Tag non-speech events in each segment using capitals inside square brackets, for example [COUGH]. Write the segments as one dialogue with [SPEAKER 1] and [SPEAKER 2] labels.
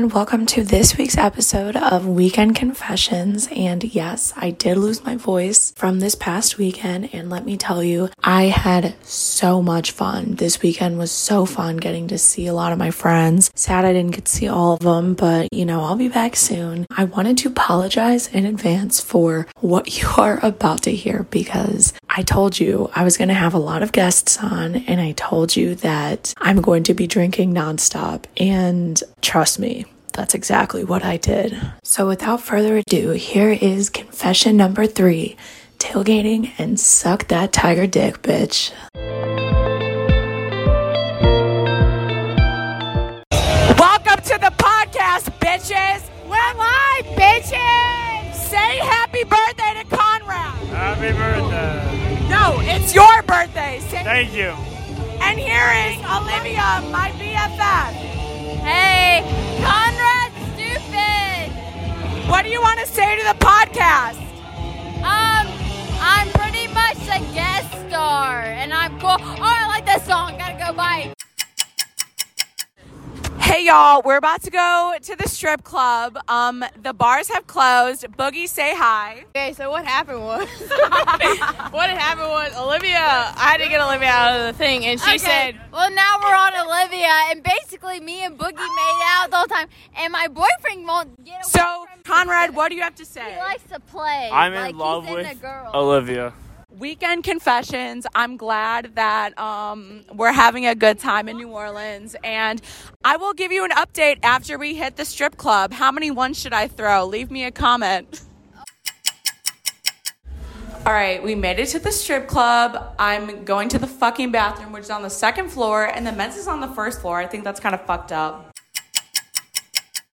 [SPEAKER 1] everyone. Welcome to this week's episode of Weekend Confessions. And yes, I did lose my voice from this past weekend. And let me tell you, I had so much fun. This weekend was so fun getting to see a lot of my friends. Sad I didn't get to see all of them, but you know, I'll be back soon. I wanted to apologize in advance for what [LAUGHS] you are about to hear because I told you I was going to have a lot of guests on, and I told you that I'm going to be drinking nonstop. And trust me, that's exactly what I did. So, without further ado, here is confession number three tailgating and suck that tiger dick, bitch.
[SPEAKER 2] Welcome to the podcast, bitches.
[SPEAKER 3] We're live, bitches!
[SPEAKER 2] Say happy birthday to Conrad.
[SPEAKER 4] Happy birthday.
[SPEAKER 2] No, it's your birthday. Say-
[SPEAKER 4] Thank you.
[SPEAKER 2] and here is Olivia, my BFF.
[SPEAKER 3] Hey, Conrad Stupid!
[SPEAKER 2] What do you want to say to the podcast?
[SPEAKER 3] Um, I'm pretty much a guest star, and I'm cool. Oh, I like this song. Gotta go buy.
[SPEAKER 2] Hey y'all, we're about to go to the strip club. Um, the bars have closed. Boogie, say hi.
[SPEAKER 5] Okay, so what happened was, [LAUGHS] what had happened was Olivia. I had to get Olivia out of the thing, and she
[SPEAKER 3] Okay,
[SPEAKER 5] said,
[SPEAKER 3] well, now we're on Olivia, and basically, me and Boogie made out the whole time, and my boyfriend won't get away
[SPEAKER 2] So,
[SPEAKER 3] from.
[SPEAKER 2] Conrad, what do you have to say?
[SPEAKER 3] He likes to play.
[SPEAKER 4] I'm
[SPEAKER 3] like
[SPEAKER 4] in love
[SPEAKER 3] he's
[SPEAKER 4] with
[SPEAKER 3] into girls.
[SPEAKER 4] Olivia.
[SPEAKER 2] Weekend confessions. I'm glad that um, we're having a good time in New Orleans, and I will give you an update after we hit the strip club. How many ones should I throw? Leave me a comment. All right, we made it to the strip club. I'm going to the fucking bathroom, which is on the second floor, and the men's is on the first floor. I think that's kind of fucked up.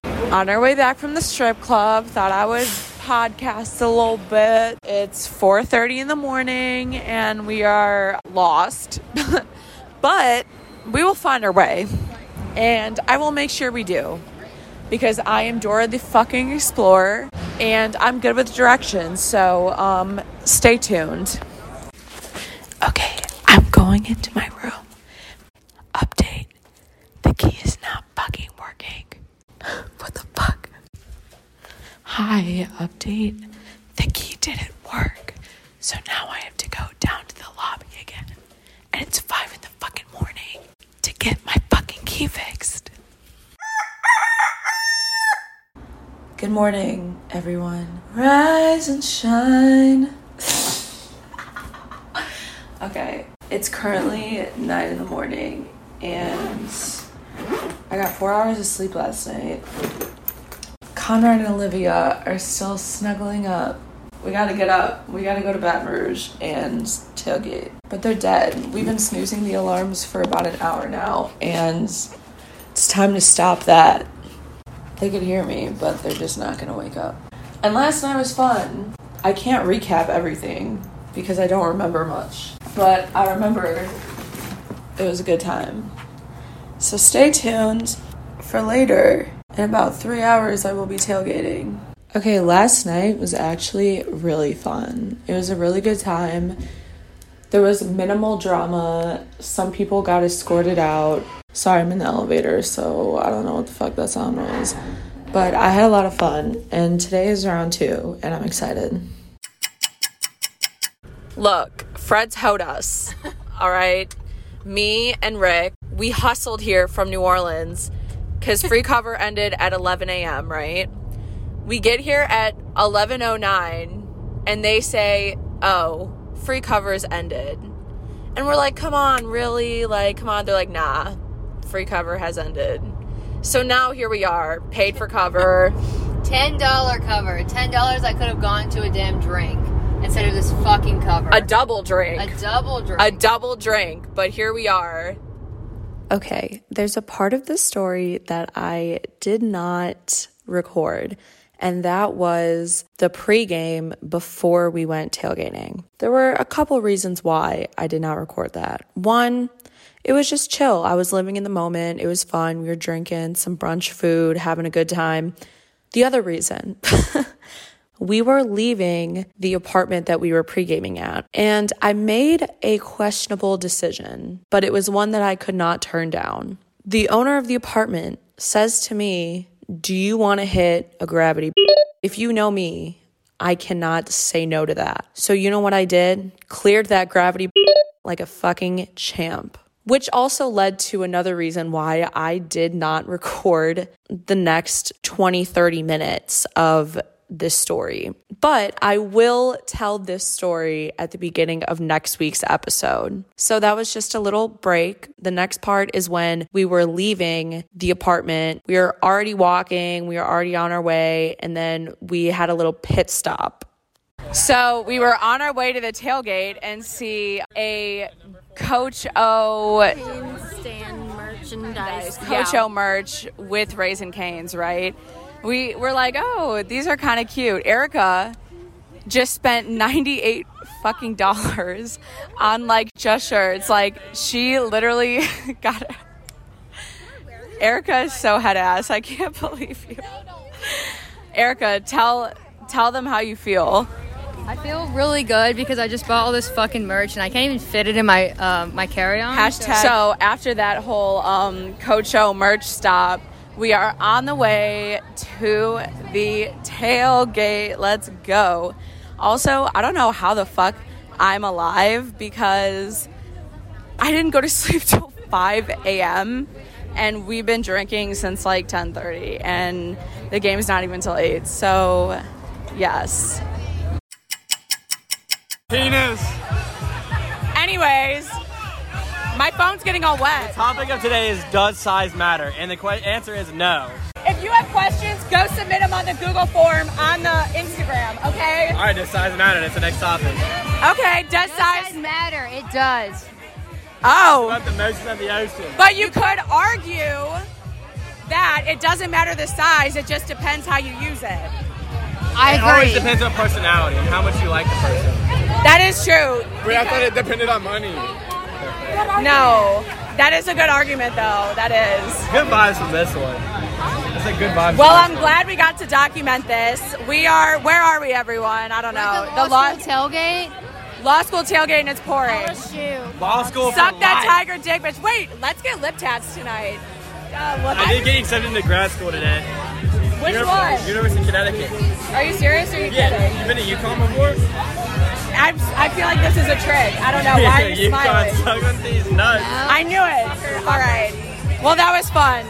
[SPEAKER 2] On our way back from the strip club, thought I would podcast a little bit. It's 4:30 in the morning and we are lost. [LAUGHS] but we will find our way. And I will make sure we do. Because I am Dora the fucking explorer and I'm good with directions. So, um stay tuned. Okay, I'm going into my room. Update. The key is not fucking working. What the fuck? Hi, update. The key didn't work. So now I have to go down to the lobby again. And it's five in the fucking morning to get my fucking key fixed. Good morning, everyone. Rise and shine. okay, it's currently nine in the morning, and I got four hours of sleep last night. Conrad and Olivia are still snuggling up. We gotta get up. We gotta go to Baton Rouge and tailgate. But they're dead. We've been snoozing the alarms for about an hour now, and it's time to stop that. They could hear me, but they're just not gonna wake up. And last night was fun. I can't recap everything because I don't remember much, but I remember it was a good time. So stay tuned for later. In about three hours, I will be tailgating. Okay, last night was actually really fun. It was a really good time. There was minimal drama. Some people got escorted out. Sorry, I'm in the elevator, so I don't know what the fuck that sound was. But I had a lot of fun, and today is round two, and I'm excited. Look, Fred's hoed us. [LAUGHS] All right. Me and Rick, we hustled here from New Orleans because free cover ended at 11 a.m., right? We get here at 11:09 and they say, "Oh, free covers ended." And we're like, "Come on, really? Like, come on." They're like, "Nah. Free cover has ended." So now here we are, paid for cover.
[SPEAKER 3] $10 cover. $10 I could have gone to a damn drink instead of this fucking cover.
[SPEAKER 2] A double drink.
[SPEAKER 3] A double drink.
[SPEAKER 2] a double drink, but here we are. Okay, there's a part of the story that I did not record, and that was the pregame before we went tailgating. There were a couple reasons why I did not record that. One, it was just chill. I was living in the moment. It was fun. We were drinking some brunch food, having a good time. The other reason, [LAUGHS] we were leaving the apartment that we were pre gaming at, and I made a questionable decision, but it was one that I could not turn down. The owner of the apartment says to me,
[SPEAKER 1] Do you want to hit a gravity? If you know me, I cannot say no to that. So, you know what I did? Cleared that gravity like a fucking champ. Which also led to another reason why I did not [LAUGHS] record the next 20, 30 minutes of this story. But I will tell this story at the beginning of next week's episode. So that was just a little break. The next part is when we were leaving the apartment. We were already walking, we were already on our way, and then we had a little pit stop.
[SPEAKER 2] So we were on our way to the tailgate and see a Coach O
[SPEAKER 6] merchandise.
[SPEAKER 2] Coach O merch with Raising Canes, right? We were like, oh, these are kind of cute. Erica just spent 98 fucking dollars on like just shirts. Like she literally [LAUGHS] got it. Erica is so head ass. I can't [LAUGHS] believe you. Erica, tell tell them how you feel.
[SPEAKER 6] I feel really good because I just bought all this fucking merch and I can't even fit it in my um, my carry on.
[SPEAKER 2] Hashtag. So after that whole um, Coach O merch stop, we are on the way to the tailgate. Let's go. Also, I don't know how the fuck I'm alive because I didn't go to [LAUGHS] sleep till 5 a.m. and we've been drinking since like 10:30 and the game's not even till 8. So, yes. Phone's getting all wet.
[SPEAKER 7] The topic of today is does size matter? And the que- answer is no.
[SPEAKER 2] If you have questions, go submit them on the Google form on the Instagram, okay?
[SPEAKER 7] All right, does size matter? That's the next topic.
[SPEAKER 2] Okay, does size
[SPEAKER 6] matter? It does.
[SPEAKER 2] Oh,
[SPEAKER 7] About the motions of the ocean.
[SPEAKER 2] but you could argue that it doesn't matter the size, it just depends how you use it.
[SPEAKER 6] I
[SPEAKER 7] It always depends on personality and how much you like the person.
[SPEAKER 2] That is true.
[SPEAKER 8] Wait, I thought it depended on money.
[SPEAKER 2] No, that is a good argument, though. That is.
[SPEAKER 7] Good vibes from this one. It's a good vibe.
[SPEAKER 2] Well, I'm glad we got to document this. We are, where are we, everyone? I don't know.
[SPEAKER 6] the
[SPEAKER 2] law, school
[SPEAKER 6] tailgate.
[SPEAKER 2] law school tailgate and it's pouring.
[SPEAKER 6] Shoot.
[SPEAKER 7] law school.
[SPEAKER 2] Suck that
[SPEAKER 7] life.
[SPEAKER 2] tiger dick, bitch. Wait, let's get lip tats tonight. Uh, what-
[SPEAKER 7] I did get accepted into grad school today.
[SPEAKER 2] Which
[SPEAKER 7] Univer-
[SPEAKER 2] one?
[SPEAKER 7] University of Connecticut.
[SPEAKER 2] Are you serious or are you
[SPEAKER 7] Yeah,
[SPEAKER 2] kidding?
[SPEAKER 7] you been to UConn before?
[SPEAKER 2] I'm, I feel like this is a trick. I don't know. Why are you
[SPEAKER 7] UConn
[SPEAKER 2] smiling?
[SPEAKER 7] suck on these nuts.
[SPEAKER 2] I knew it. All right. Well, that was fun.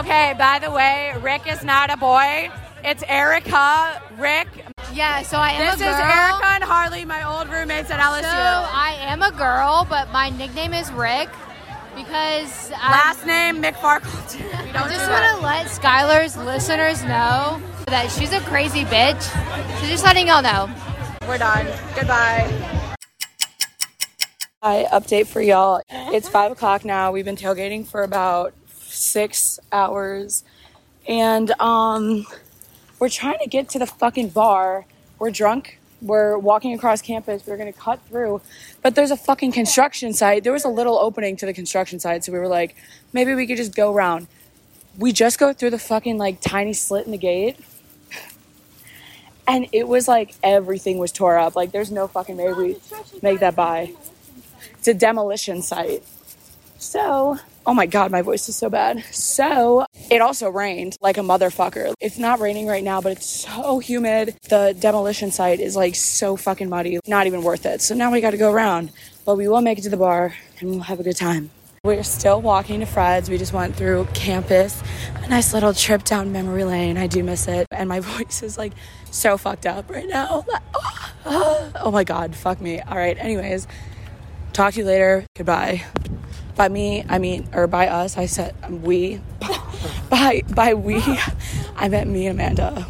[SPEAKER 2] Okay, by the way, Rick is not a boy. It's Erica, Rick.
[SPEAKER 6] Yeah, so I am
[SPEAKER 2] This
[SPEAKER 6] a
[SPEAKER 2] is. Erica and Harley, my old roommates at LSU.
[SPEAKER 6] So I am a girl, but my nickname is Rick because I,
[SPEAKER 2] Last name Mick [LAUGHS]
[SPEAKER 6] I just want to let Skylar's listeners know that she's a crazy bitch. So just letting y'all know.
[SPEAKER 2] We're done. Goodbye.
[SPEAKER 1] Hi, update for y'all. It's five o'clock now. We've been tailgating for about six hours, and um, we're trying to get to the fucking bar. We're drunk. We're walking across campus. We're gonna cut through, but there's a fucking construction site. There was a little opening to the construction site, so we were like, maybe we could just go around. We just go through the fucking like tiny slit in the gate, and it was like everything was tore up. Like there's no fucking way we make that by. It's a demolition site. So, oh my god, my voice is so bad. So, it also rained like a motherfucker. It's not raining right now, but it's so humid. The demolition site is like so fucking muddy, not even worth it. So now we got to go around, but we will make it to the bar and we'll have a good time. We're still walking to Fred's. We just went through campus. A nice little trip down memory lane. I do miss it. And my [LAUGHS] voice is like so fucked up right now. Ah, ah. Oh my god, fuck me. All right, anyways, talk to you later. Goodbye. By me, I mean, or by us, I said um, we. [LAUGHS] by by we, I meant me and Amanda.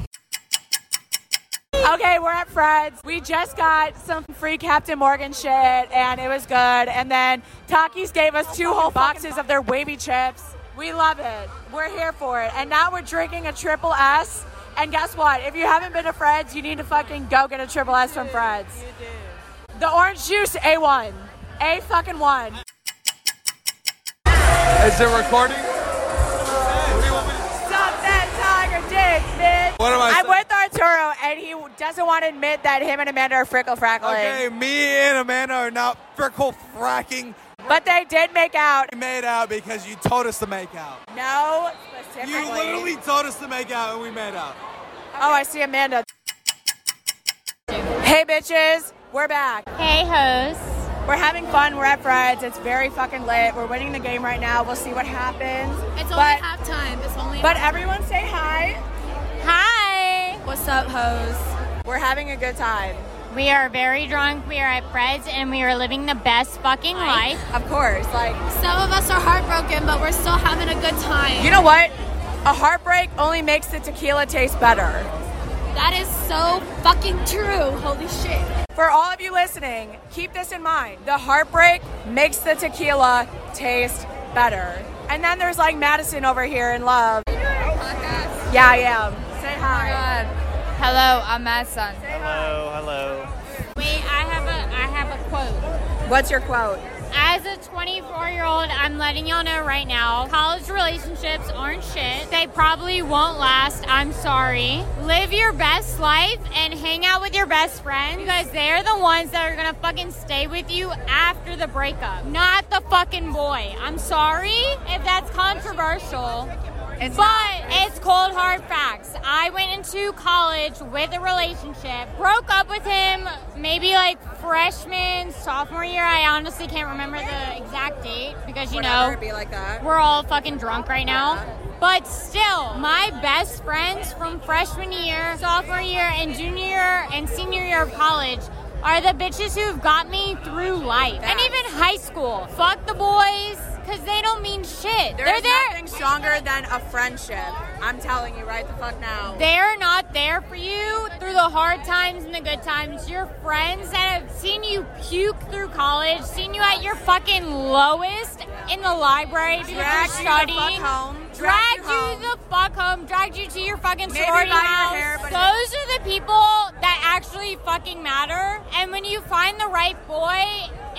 [SPEAKER 2] Okay, we're at Fred's. We just got some free Captain Morgan shit, and it was good. And then Takis gave us two whole boxes of their wavy chips. We love it. We're here for it. And now we're drinking a triple S. And guess what? If you haven't been to Fred's, you need to fucking go get a triple S from Fred's. The orange juice, A1. A fucking one.
[SPEAKER 8] Is it recording?
[SPEAKER 2] Suck that tiger dick, bitch.
[SPEAKER 8] What am I
[SPEAKER 2] I'm
[SPEAKER 8] saying?
[SPEAKER 2] with Arturo, and he doesn't want to admit that him and Amanda are frickle frackling.
[SPEAKER 8] Okay, me and Amanda are not frickle fracking.
[SPEAKER 2] But they did make out.
[SPEAKER 8] We made out because you told us to make out.
[SPEAKER 2] No
[SPEAKER 8] You literally told us to make out and we made out.
[SPEAKER 2] Oh, I see Amanda. Hey, bitches, we're back.
[SPEAKER 6] Hey, host.
[SPEAKER 2] We're having fun. We're at Fred's. It's very fucking lit. We're winning the game right now. We'll see what happens.
[SPEAKER 6] It's
[SPEAKER 2] but,
[SPEAKER 6] only halftime. It's only.
[SPEAKER 2] But everyone say hi.
[SPEAKER 6] Hi.
[SPEAKER 2] What's up, hoes? We're having a good time.
[SPEAKER 6] We are very drunk. We are at Fred's and we are living the best fucking life.
[SPEAKER 2] Of course. Like,
[SPEAKER 9] Some of us are heartbroken, but we're still having a good time.
[SPEAKER 2] you know what? A heartbreak only makes the tequila taste better.
[SPEAKER 9] That is so fucking true. Holy shit.
[SPEAKER 2] For all of you listening, keep this in mind. The heartbreak makes the tequila taste better. And then there's like Madison over here in love. Yeah, I am. Say oh hi.
[SPEAKER 6] Hello, I'm Madison.
[SPEAKER 7] Hello, hello.
[SPEAKER 6] Wait, I have a I have a quote.
[SPEAKER 2] What's your quote?
[SPEAKER 6] As a 24 year old, I'm letting y'all know right now college relationships aren't shit. They probably won't last. I'm sorry. Live your best life and hang out with your best friends because they're the ones that are gonna fucking stay with you after the breakup, not the fucking boy. I'm sorry if that's controversial.
[SPEAKER 2] It's
[SPEAKER 6] but it's cold hard facts. I went into college with a relationship, broke up with him maybe like freshman, sophomore year. I honestly can't remember the exact date because you know
[SPEAKER 2] be like
[SPEAKER 6] we're all fucking drunk right now. But still, my best friends from freshman year, sophomore year, and junior year and senior year of college are the bitches who've got me through life. And even high school. Fuck the boys, because they don't mean shit.
[SPEAKER 2] There's
[SPEAKER 6] They're there.
[SPEAKER 2] nothing stronger than a friendship. I'm telling you right the fuck now.
[SPEAKER 6] They're not there for you through the hard times and the good times. Your friends that have seen you puke through college, seen you at your fucking lowest in the library because
[SPEAKER 2] Dragged
[SPEAKER 6] you're
[SPEAKER 2] you the fuck home.
[SPEAKER 6] Dragged
[SPEAKER 2] Dragged you
[SPEAKER 6] you the fuck home, dragged you to your fucking
[SPEAKER 2] Maybe
[SPEAKER 6] sorority house.
[SPEAKER 2] hair,
[SPEAKER 6] Those are the people that actually fucking matter. And when you find the right boy,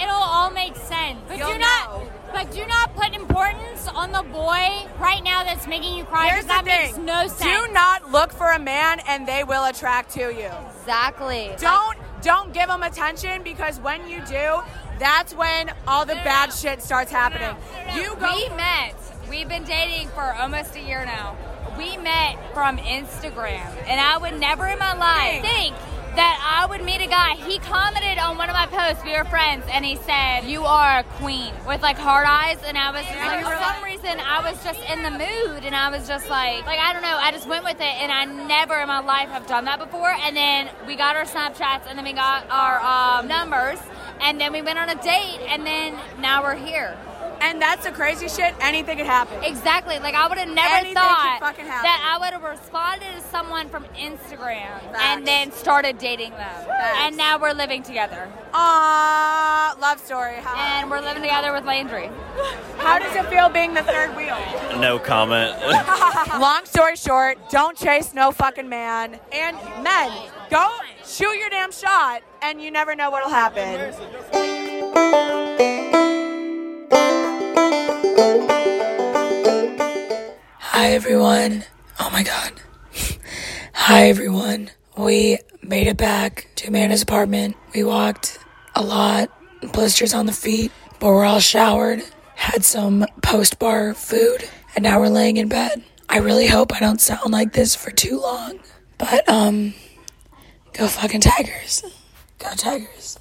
[SPEAKER 6] it'll all make sense. But
[SPEAKER 2] You'll
[SPEAKER 6] do not
[SPEAKER 2] know.
[SPEAKER 6] But do not put importance on the boy right now that's making you cry
[SPEAKER 2] Here's
[SPEAKER 6] that makes no sense.
[SPEAKER 2] Do not look for a man and they will attract to you.
[SPEAKER 6] Exactly.
[SPEAKER 2] Don't don't give them attention because when you do, that's when all the bad shit starts happening. You go
[SPEAKER 3] We met. We've been dating for almost a year now. We met from Instagram, and I would never in my life think that I would meet a guy. He commented on one of my posts. We were friends, and he said, "You are a queen" with like hard eyes, and I was just like, for some reason, I was just in the mood, and I was just like, like I don't know, I just went with it, and I never in my life have done that before. And then we got our Snapchats, and then we got our um, numbers, and then we went on a date, and then now we're here.
[SPEAKER 2] And that's the crazy shit. Anything could happen.
[SPEAKER 3] Exactly. Like I would have never
[SPEAKER 2] Anything
[SPEAKER 3] thought
[SPEAKER 2] could
[SPEAKER 3] that I would have responded to someone from Instagram
[SPEAKER 2] Facts.
[SPEAKER 3] and then started dating them.
[SPEAKER 2] Facts.
[SPEAKER 3] And now we're living together.
[SPEAKER 2] Aww, love story. How,
[SPEAKER 3] And we're living together with Landry. [LAUGHS]
[SPEAKER 2] how does it feel being the third wheel?
[SPEAKER 7] No comment. [LAUGHS]
[SPEAKER 2] Long story short, don't chase no fucking man. And men, go shoot your damn shot, and you never know what'll happen.
[SPEAKER 1] Hi everyone. Oh my god. [LAUGHS] Hi everyone. We made it back to Amanda's apartment. We walked a lot, blisters on the feet, but we're all showered, had some post bar food, and now we're laying in bed. I really hope I don't sound like this for too long. But um go fucking Tigers. Go Tigers.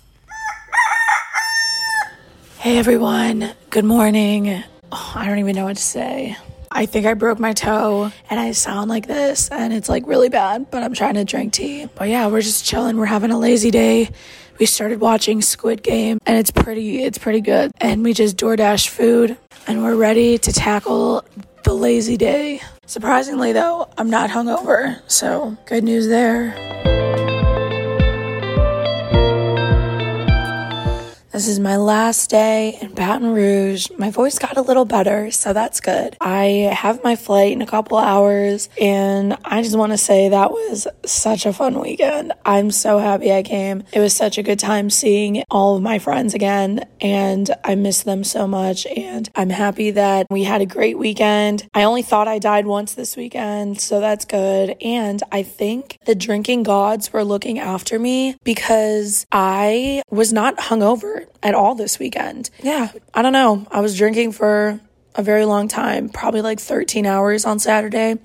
[SPEAKER 1] Hey everyone. Good morning. Oh, I don't even know what to say. I think I broke my toe and I sound like this and it's like really bad, but I'm trying to drink tea. But yeah, we're just chilling. We're having a lazy day. We started watching Squid Game and it's pretty it's pretty good. And we just DoorDash food and we're ready to tackle the lazy day. Surprisingly though, I'm not hungover. So, good news there. This is my last day in Baton Rouge. My voice got a little better, so that's good. I have my flight in a couple hours, and I just want to say that was such a fun weekend. I'm so happy I came. It was such a good time seeing all of my friends again, and I miss them so much. And I'm happy that we had a great weekend. I only thought I died once this weekend, so that's good. And I think the drinking gods were looking after me because I was not hungover at all this weekend. Yeah, I don't know. I was drinking for a very long time, probably like 13 hours on Saturday. And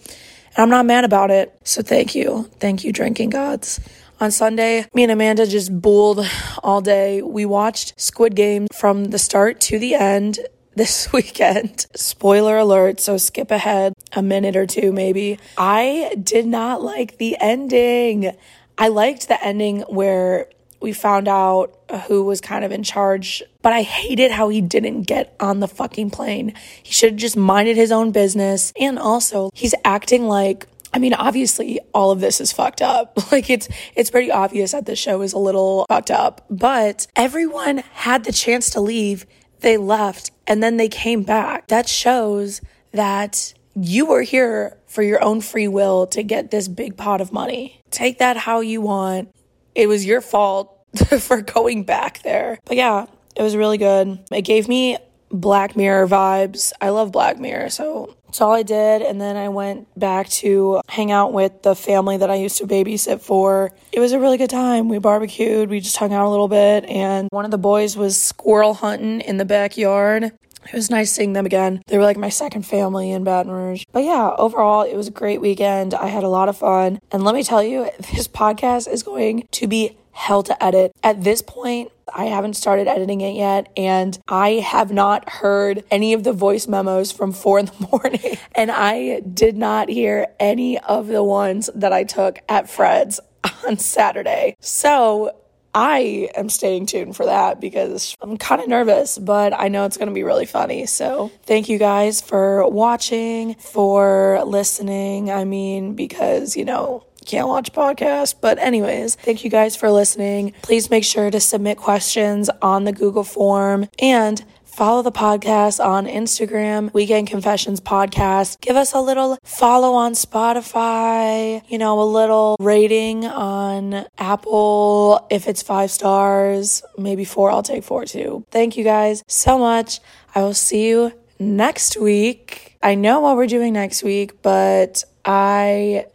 [SPEAKER 1] I'm not mad about it. So thank you. Thank you, drinking gods. On Sunday, me and Amanda just bulled all day. We watched Squid Game from the start to the end [LAUGHS] this weekend. Spoiler alert, so skip ahead a minute or two maybe. I did not like the ending. I liked the ending where we found out uh, who was kind of in charge, but I hated how he didn't get on the fucking plane. He should have just minded his own business. And also, he's acting like I mean, obviously all of this is fucked up. [LAUGHS] Like it's it's pretty obvious that the show is a little fucked up, but everyone had the chance to leave. They left and then they came back. That shows that you were here for your own free will to get this big pot of money. Take that how you want. It was your fault [LAUGHS] for going back there. But yeah, it was really good. It gave me Black Mirror vibes. I love Black Mirror, so that's all I did. And then I went back to hang out with the family that I used to babysit for. It was a really good time. We barbecued, we just hung out a little bit, and one of the boys was squirrel hunting in the backyard. It was nice seeing them again. They were like my second family in Baton Rouge. But yeah, overall, it was a great weekend. I had a lot of fun. And let me tell you, this podcast is going to be hell to edit. At this point, I haven't started editing it yet, and I have not heard any of the voice memos from four in the [LAUGHS] morning. And I did not hear any of the ones that I took at Fred's on Saturday. So I am staying tuned for that because I'm kind of nervous, but I know it's going to be really funny. So, thank you guys for watching, for listening. I mean, because, you know, can't watch podcasts. But, anyways, thank you guys for listening. Please make sure to submit questions on the Google form and follow the podcast on Instagram, Weekend Confessions Podcast. Give us a little follow on Spotify, you know, a little rating on Apple. If it's five stars, maybe four, I'll take four too. Thank you guys so much. I will see you next week. I know what we're doing next week, but I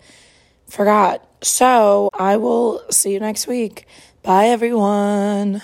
[SPEAKER 1] forgot. So I will see you next week. Bye, everyone.